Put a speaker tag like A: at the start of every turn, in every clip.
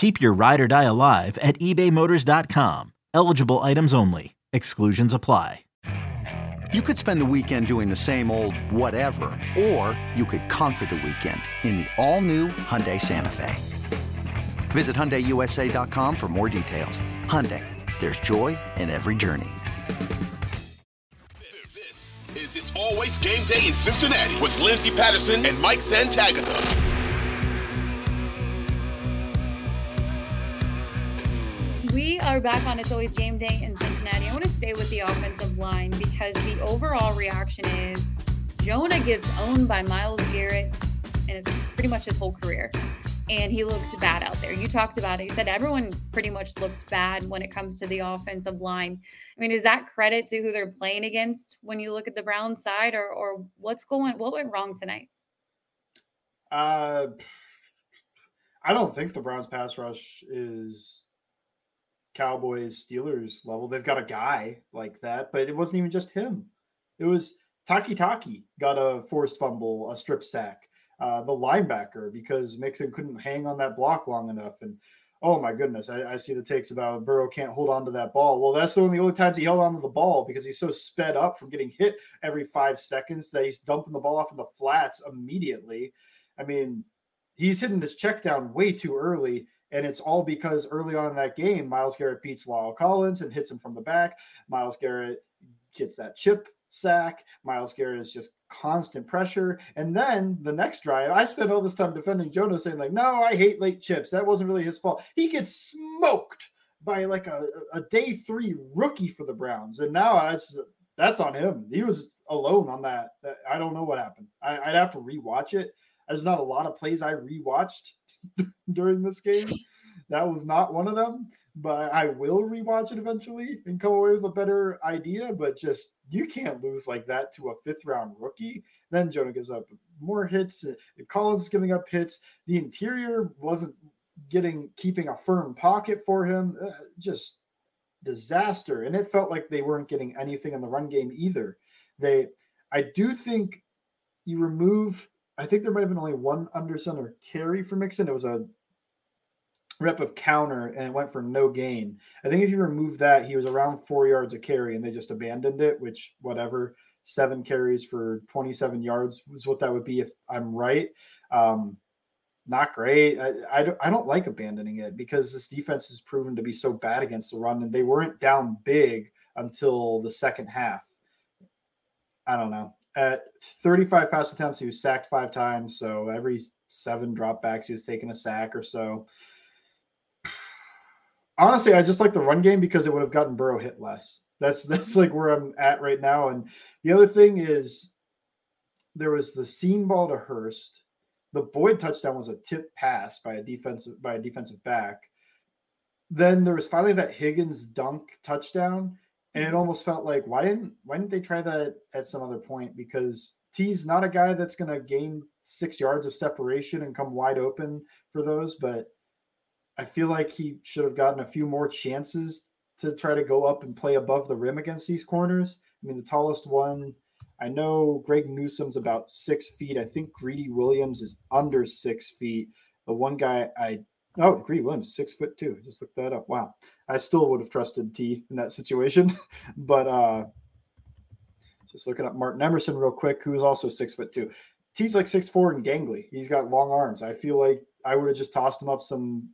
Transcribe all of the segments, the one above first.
A: Keep your ride or die alive at ebaymotors.com. Eligible items only. Exclusions apply.
B: You could spend the weekend doing the same old whatever, or you could conquer the weekend in the all-new Hyundai Santa Fe. Visit HyundaiUSA.com for more details. Hyundai, there's joy in every journey.
C: This is It's Always Game Day in Cincinnati with Lindsay Patterson and Mike Santagata.
D: We are back on It's Always Game Day in Cincinnati. I want to stay with the offensive line because the overall reaction is Jonah gets owned by Myles Garrett and it's pretty much his whole career. And he looked bad out there. You talked about it. You said everyone pretty much looked bad when it comes to the offensive line. I mean, is that credit to who they're playing against when you look at the Brown side, or or what's going what went wrong tonight?
E: Uh I don't think the Browns pass rush is Cowboys Steelers level. They've got a guy like that, but it wasn't even just him. It was Takitaki got a forced fumble, a strip sack. Uh, the linebacker because Mixon couldn't hang on that block long enough. And oh my goodness, I, I, see the takes about Burrow can't hold on to that ball. Well, that's one of the only times he held on to the ball because he's so sped up from getting hit every five seconds that he's dumping the ball off in the flats immediately. I mean, he's hitting this check down way too early. And it's all because early on in that game, Myles Garrett beats La'el Collins and hits him from the back. Myles Garrett gets that chip sack. Myles Garrett is just constant pressure. And then the next drive, I spent all this time defending Jonah saying, like, no, I hate late chips. That wasn't really his fault. He gets smoked by like a, a day three rookie for the Browns. And now that's that's on him. He was alone on that. I don't know what happened. I, would have to rewatch it. There's not a lot of plays I rewatched during this game. That was not one of them, but I will rewatch it eventually and come away with a better idea. But just you can't lose like that to a fifth round rookie. Then Jonah gives up more hits. Collins is giving up hits. The interior wasn't getting keeping a firm pocket for him. Uh, just disaster. And it felt like they weren't getting anything in the run game either. They, I do think you remove I think there might have been only one under center carry for Mixon. It was a rep of counter and it went for no gain. I think if you remove that, he was around four yards of carry and they just abandoned it, which whatever, seven carries for 27 yards was what that would be if I'm right. Um, not great. I, I, I don't like abandoning it because this defense has proven to be so bad against the run and they weren't down big until the second half. I don't know at 35 pass attempts, he was sacked five times. So every seven dropbacks, he was taking a sack or so. Honestly, I just like the run game because it would have gotten Burrow hit less. That's that's like where I'm at right now. And the other thing is there was the seam ball to Hurst. The Boyd touchdown was a tip pass by a defensive by a defensive back. Then there was finally that Higgins dunk touchdown and it mm-hmm. almost felt like why didn't why didn't they try that at some other point? Because Tee's not a guy that's going to gain six yards of separation and come wide open for those, but I feel like he should have gotten a few more chances to try to go up and play above the rim against these corners. I mean, the tallest one, I know Greg Newsome's about six feet. I think Greedy Williams is under six feet. The one guy I Oh, Greedy Williams, six foot two. Just look that up. Wow. I still would have trusted Tee in that situation. but uh just looking up Martin Emerson real quick, who is also six foot two. Tee's like six four and gangly. He's got long arms. I feel like I would have just tossed him up some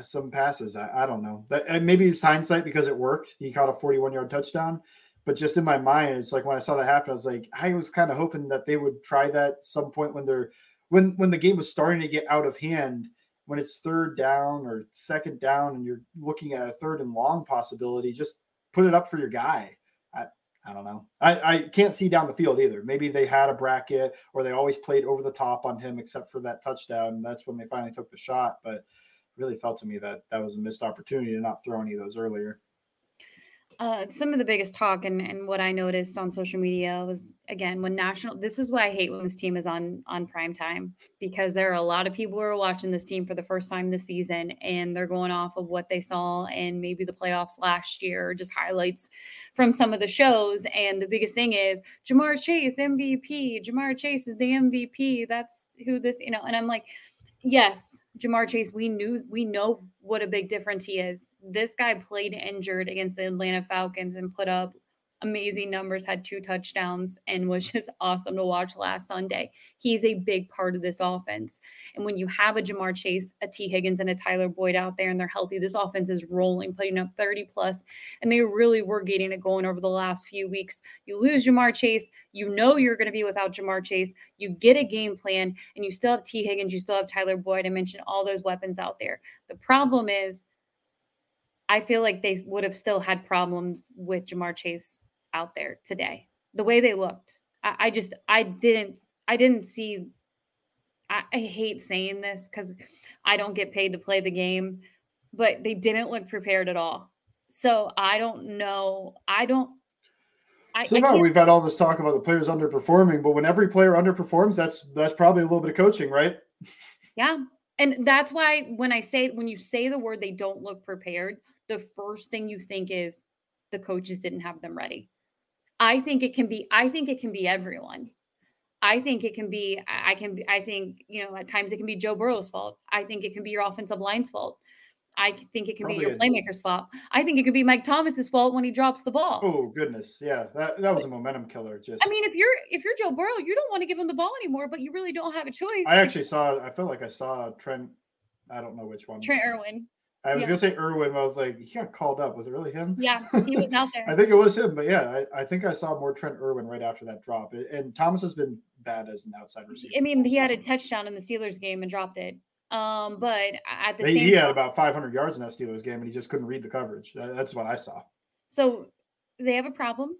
E: some passes. I, I don't know. That maybe it's hindsight because it worked. He caught a 41 yard touchdown, But just in my mind, it's like when I saw that happen, I was like, I was kind of hoping that they would try that some point when they're when when the game was starting to get out of hand, when it's third down or second down, and you're looking at a third and long possibility, just put it up for your guy. I, I don't know. I, I can't see down the field either. Maybe they had a bracket or they always played over the top on him, except for that touchdown. And that's when they finally took the shot. But really felt to me that that was a missed opportunity to not throw any of those earlier.
D: Uh, some of the biggest talk and, and what I noticed on social media was again when national. This is why I hate when this team is on on prime time because there are a lot of people who are watching this team for the first time this season and they're going off of what they saw and maybe the playoffs last year just highlights from some of the shows. And the biggest thing is Ja'Marr Chase MVP. Ja'Marr Chase is the MVP. That's who this you know. And I'm like yes, Ja'Marr Chase, we knew we know what a big difference he is. This guy played injured against the Atlanta Falcons and put up amazing numbers, had two touchdowns, and was just awesome to watch last Sunday. He's a big part of this offense. And when you have a Ja'Marr Chase, a Tee Higgins, and a Tyler Boyd out there and they're healthy, this offense is rolling, putting up 30 plus, and they really were getting it going over the last few weeks. You lose Ja'Marr Chase, you know you're going to be without Ja'Marr Chase. You get a game plan, and you still have Tee Higgins, you still have Tyler Boyd. I mentioned all those weapons out there. The problem is, I feel like they would have still had problems with Ja'Marr Chase out there today. The way they looked, I, I just I didn't I didn't see. I, I hate saying this because I don't get paid to play the game, but they didn't look prepared at all. So I don't know. I don't.
E: I, Somehow I we've had all this talk about the players underperforming, but when every player underperforms, that's that's probably a little bit of coaching, right?
D: Yeah, and that's why when I say when you say the word they don't look prepared, the first thing you think is the coaches didn't have them ready. I think it can be, I think it can be everyone. I think it can be, I can, I think, you know, at times it can be Joe Burrow's fault. I think it can be your offensive line's fault. I think it can Probably be your playmaker's fault. I think it could be Mike Thomas's fault when he drops the ball.
E: Oh goodness, yeah, that, that was a momentum killer. Just,
D: I mean, if you're if you're Joe Burrow, you don't want to give him the ball anymore, but you really don't have a choice.
E: I actually saw. I feel like I saw Trent. I don't know which one.
D: Trent Irwin.
E: I was yeah. gonna say Irwin, but I was like, he got called up. Was it really him?
D: Yeah, he was out there.
E: I think it was him, but yeah, I, I, think I saw more Trent Irwin right after that drop. And Thomas has been bad as an outside receiver.
D: I mean, he had a touchdown in the Steelers game and dropped it. Um, but at the
E: he,
D: same
E: he had about 500 yards in that Steelers game, and he just couldn't read the coverage. That, that's what I saw.
D: So they have a problem.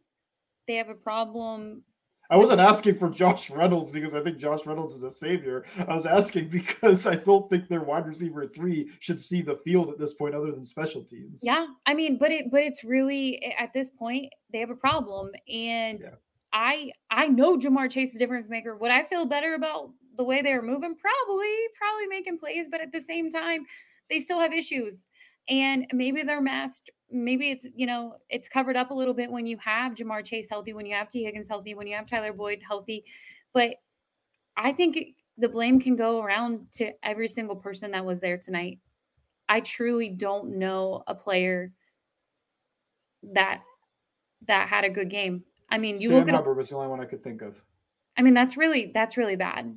D: They have a problem
E: I wasn't asking for Josh Reynolds because I think Josh Reynolds is a savior. I was asking because I don't think their wide receiver three should see the field at this point, other than special teams.
D: Yeah, I mean, but it, but it's really at this point they have a problem, and yeah. I I know Ja'Marr Chase is a difference maker. Would I feel better about the way they are moving? Probably, probably making plays, but at the same time, they still have issues and maybe they're masked maybe it's you know it's covered up a little bit when you have Ja'Marr Chase healthy when you have Tee Higgins healthy when you have Tyler Boyd healthy but I think it, the blame can go around to every single person that was there tonight. I truly don't know a player that that had a good game. I mean you
E: Sam Hubbard was the only one I could think of.
D: I mean that's really that's really bad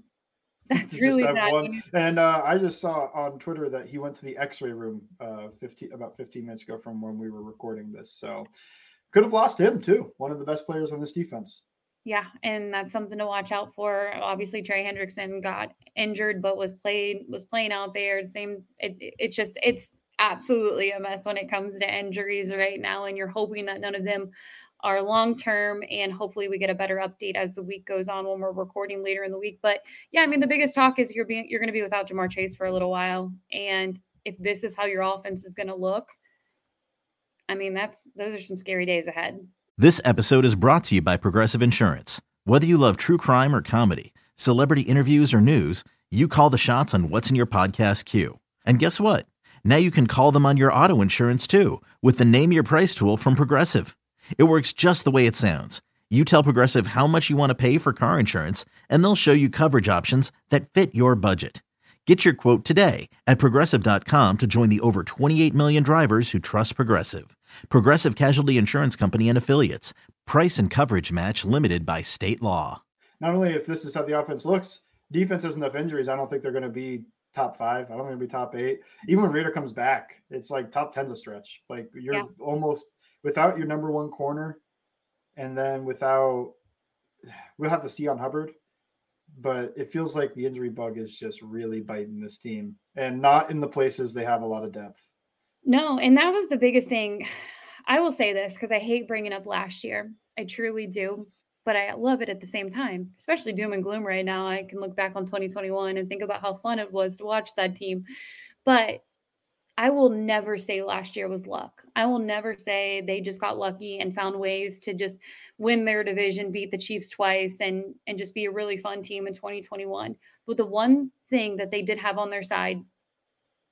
D: That's really bad. One.
E: And uh, I just saw on Twitter that he went to the X-ray room uh, 15 about 15 minutes ago from when we were recording this. So could have lost him too. One of the best players on this defense.
D: Yeah, and that's something to watch out for. Obviously, Trey Hendrickson got injured, but was played was playing out there. Same. It, it's just it's absolutely a mess when it comes to injuries right now, and you're hoping that none of them are long term and hopefully we get a better update as the week goes on when we're recording later in the week. But yeah i mean the biggest talk is you're being you're going to be without Ja'Marr Chase for a little while. And if this is how your offense is going to look i mean that's those are some scary days ahead.
A: This episode is brought to you by progressive insurance. Whether you love true crime or comedy celebrity interviews or news you call the shots on what's in your podcast queue. And guess what? Now you can call them on your auto insurance too with the name your price tool from progressive it works just the way it sounds. You tell Progressive how much you want to pay for car insurance, and they'll show you coverage options that fit your budget. Get your quote today at progressive.com to join the over 28 million drivers who trust Progressive. Progressive Casualty Insurance Company and Affiliates. Price and coverage match limited by state law.
E: Not only if this is how the offense looks, defense has enough injuries. I don't think they're going to be top five. I don't think they'll be top eight. Even when Reader comes back, it's like top 10's a stretch. Like you're yeah. almost without your number one corner, and then without, we'll have to see on Hubbard. But it feels like the injury bug is just really biting this team, and not in the places they have a lot of depth.
D: No, and that was the biggest thing. I will say this because I hate bringing up last year. I truly do, but I love it at the same time, especially doom and gloom right now. I can look back on 2021 and think about how fun it was to watch that team. But I will never say last year was luck. I will never say they just got lucky and found ways to just win their division, beat the Chiefs twice, and and just be a really fun team in 2021. But the one thing that they did have on their side,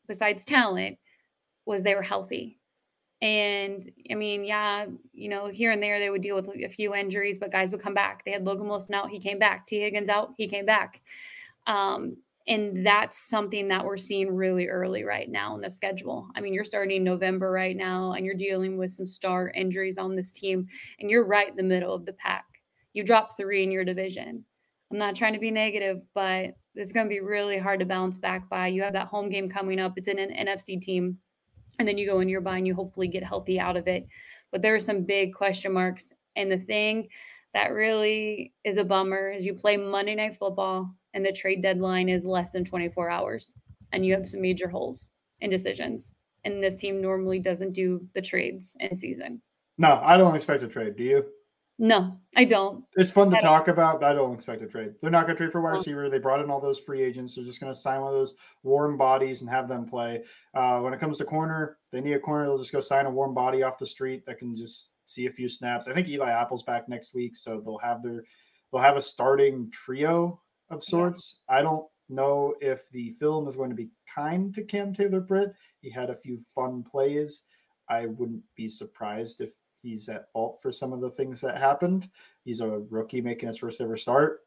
D: besides talent, was they were healthy. And I mean, yeah, you know, here and there they would deal with a few injuries, but guys would come back. They had Logan Wilson out, he came back. Tee Higgins out, he came back. Um, and that's something that we're seeing really early right now in the schedule. I mean, you're starting November right now and you're dealing with some star injuries on this team, and you're right in the middle of the pack. You drop three in your division. I'm not trying to be negative, but it's going to be really hard to bounce back by. You have that home game coming up, it's in an NFC team, and then you go in your bye and you hopefully get healthy out of it. But there are some big question marks. And the thing that really is a bummer is you play Monday Night Football and the trade deadline is less than 24 hours and you have some major holes in decisions. And this team normally doesn't do the trades in season.
E: No i don't expect a trade do you?
D: No i don't.
E: It's fun to talk about but i don't expect a trade. They're not going to trade for wide receiver. They brought in all those free agents. They're just going to sign one of those warm bodies and have them play. Uh, when it comes to corner they need a corner. They'll just go sign a warm body off the street that can just see a few snaps. I think eli apple's back next week so they'll have their they'll have a starting trio of sorts. Yeah. I don't know if the film is going to be kind to Cam Taylor Britt. He had a few fun plays. I wouldn't be surprised if he's at fault for some of the things that happened. He's a rookie making his first ever start.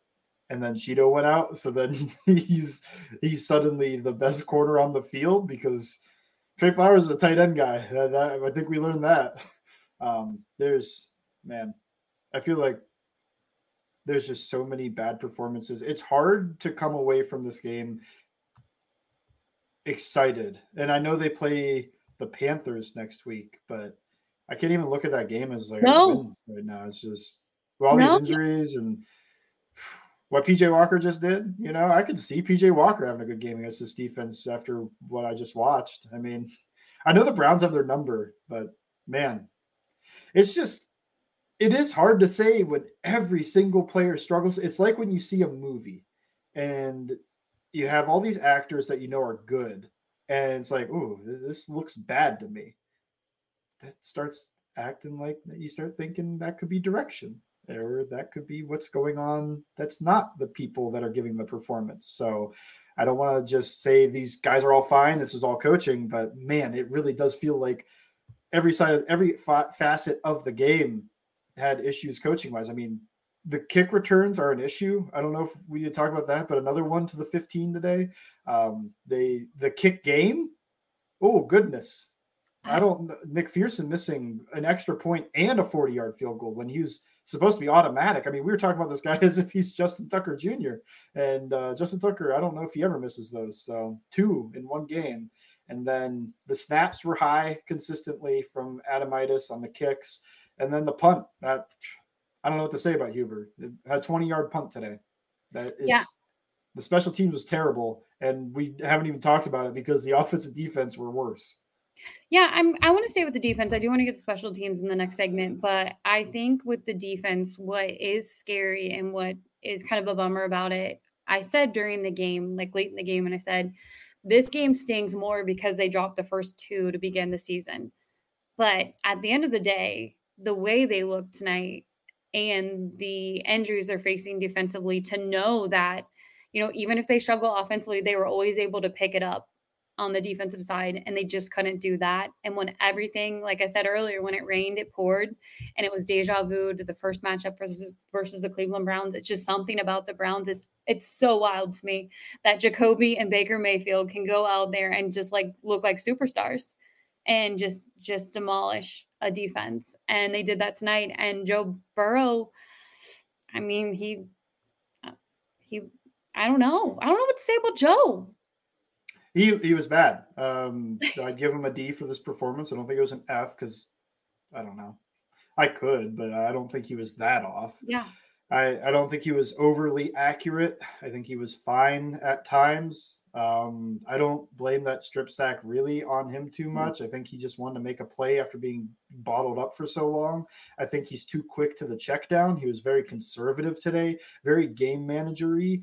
E: And then Chido went out. So then he's he's suddenly the best corner on the field because Trey Flowers is a tight end guy. That, that, I think we learned that. Um, there's man, I feel like there's just so many bad performances. It's hard to come away from this game excited. And I know they play the Panthers next week, but I can't even look at that game as like no. right now. It's just all no. these injuries and what PJ Walker just did. You know, I could see PJ Walker having a good game against this defense after what I just watched. I mean, I know the Browns have their number, but man, it's just it is hard to say when every single player struggles. It's like when you see a movie and you have all these actors that you know are good, and it's like, oh, this looks bad to me. That starts acting like you start thinking that could be direction or that could be what's going on that's not the people that are giving the performance so i don't want to just say these guys are all fine this is all coaching but man it really does feel like every side of every fa- facet of the game had issues coaching wise. I mean, the kick returns are an issue. I don't know if we need to talk about that, but another one to the 15 today. Um, they the kick game. Oh goodness. I don't McPherson missing an extra point and a 40 yard field goal when he was supposed to be automatic. I mean, we were talking about this guy as if he's Justin Tucker Jr. And uh, Justin Tucker, I don't know if he ever misses those. So two in one game. And then the snaps were high consistently from Adomitis on the kicks. And then the punt. That I don't know what to say about Huber. It had 20 yard punt today. That is yeah. the special teams was terrible, and we haven't even talked about it because the offensive defense were worse.
D: Yeah, I'm I want to stay with the defense. I do want to get the special teams in the next segment, but I think with the defense, what is scary and what is kind of a bummer about it, I said during the game, like late in the game, and I said, this game stings more because they dropped the first two to begin the season. But at the end of the day, the way they look tonight and the injuries they're facing defensively to know that, you know, even if they struggle offensively, they were always able to pick it up on the defensive side and they just couldn't do that. And when everything, like I said earlier, when it rained, it poured and it was deja vu to the first matchup versus versus the Cleveland Browns. It's just something about the Browns is it's so wild to me that Jacoby and Baker Mayfield can go out there and just like look like superstars and just just demolish a defense. And they did that tonight. And Joe Burrow, I mean, he uh, he I don't know. I don't know what to say about Joe.
E: He he was bad. Um, I'd give him a D for this performance. I don't think it was an F because I don't know. I could, but I don't think he was that off.
D: Yeah.
E: I, I don't think he was overly accurate. I think he was fine at times. Um, I don't blame that strip sack really on him too much. I think he just wanted to make a play after being bottled up for so long. I think he's too quick to the check down. He was very conservative today, very game managery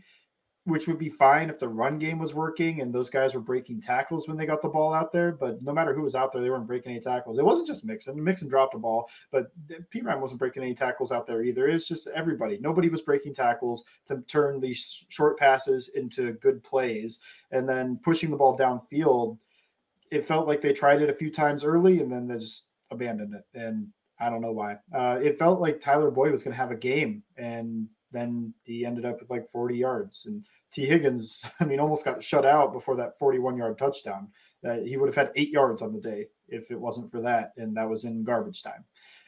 E: which would be fine if the run game was working and those guys were breaking tackles when they got the ball out there. But no matter who was out there, they weren't breaking any tackles. It wasn't just Mixon. Mixon dropped the ball, but Perine wasn't breaking any tackles out there either. It's just everybody. Nobody was breaking tackles to turn these short passes into good plays and then pushing the ball downfield. It felt like they tried it a few times early and then they just abandoned it. And I don't know why. Uh, it felt like Tyler Boyd was going to have a game, and then he ended up with like 40 yards. And Tee Higgins, I mean, almost got shut out before that 41 yard touchdown. Uh, he would have had eight yards on the day if it wasn't for that. And that was in garbage time.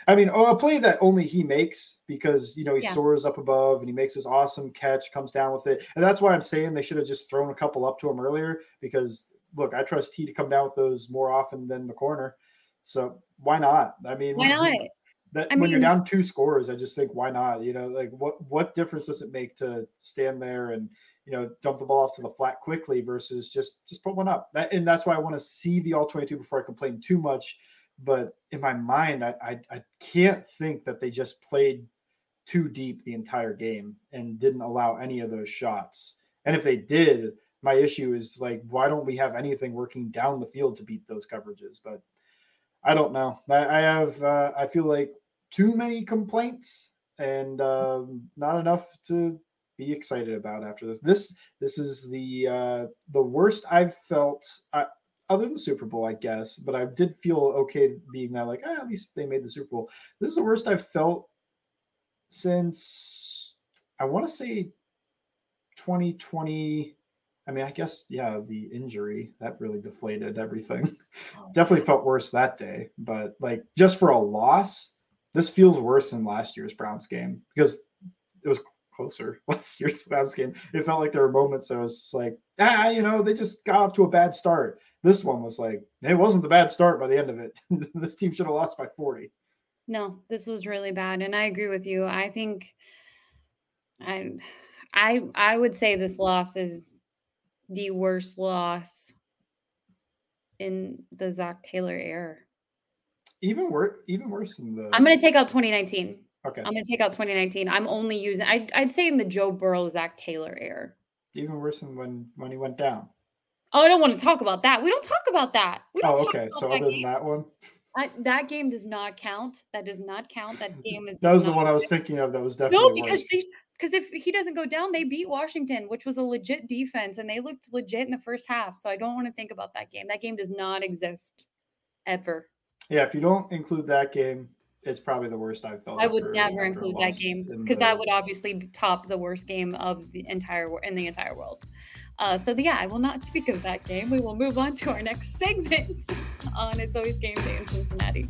E: I mean, oh, a play that only he makes because, you know, he yeah. soars up above and he makes this awesome catch, comes down with it. And that's why I'm saying they should have just thrown a couple up to him earlier because, look, I trust he to come down with those more often than the corner. So why not? I mean,
D: why not?
E: That I when mean, you're down two scores, I just think why not? You know, like what what difference does it make to stand there and you know dump the ball off to the flat quickly versus just just put one up? That, and that's why I want to see the all 22 before I complain too much. But in my mind, I, I I can't think that they just played too deep the entire game and didn't allow any of those shots. And if they did, my issue is like, why don't we have anything working down the field to beat those coverages? But I don't know. I, I have. Uh, I feel like too many complaints and um, not enough to be excited about after this. This this is the uh, the worst I've felt. Uh, other than Super Bowl, I guess, but I did feel okay being that like ah, at least they made the Super Bowl. This is the worst I've felt since I want to say 2020. I mean, I guess yeah, the injury that really deflated everything. Definitely felt worse that day, but like just for a loss, this feels worse than last year's Browns game because it was closer last year's Browns game. It felt like there were moments that was like, ah, you know, they just got off to a bad start. This one was like, it wasn't the bad start by the end of it. this team should have lost by 40.
D: No, this was really bad. And I agree with you. I think I I I would say this loss is the worst loss in the Zac Taylor era
E: even worse even worse than the
D: I'm gonna take out 2019.
E: Okay.
D: I'm gonna take out 2019. I'm only using I I'd say in the Joe Burrow Zac Taylor era.
E: Even worse than when when he went down.
D: Oh, I don't want to talk about that. We don't talk about that.
E: oh, okay. So other game. than that one.
D: I, that game does not count. That does not count. That game is.
E: that was the one I was thinking of. That was definitely
D: no because because if he doesn't go down, they beat Washington, which was a legit defense, and they looked legit in the first half. So I don't want to think about that game. That game does not exist ever.
E: Yeah, if you don't include that game, it's probably the worst I've felt.
D: I would never include that game because that would obviously top the worst game of the entire in the entire world. Uh, so the, yeah, I will not speak of that game. We will move on to our next segment on It's Always Game Day in Cincinnati.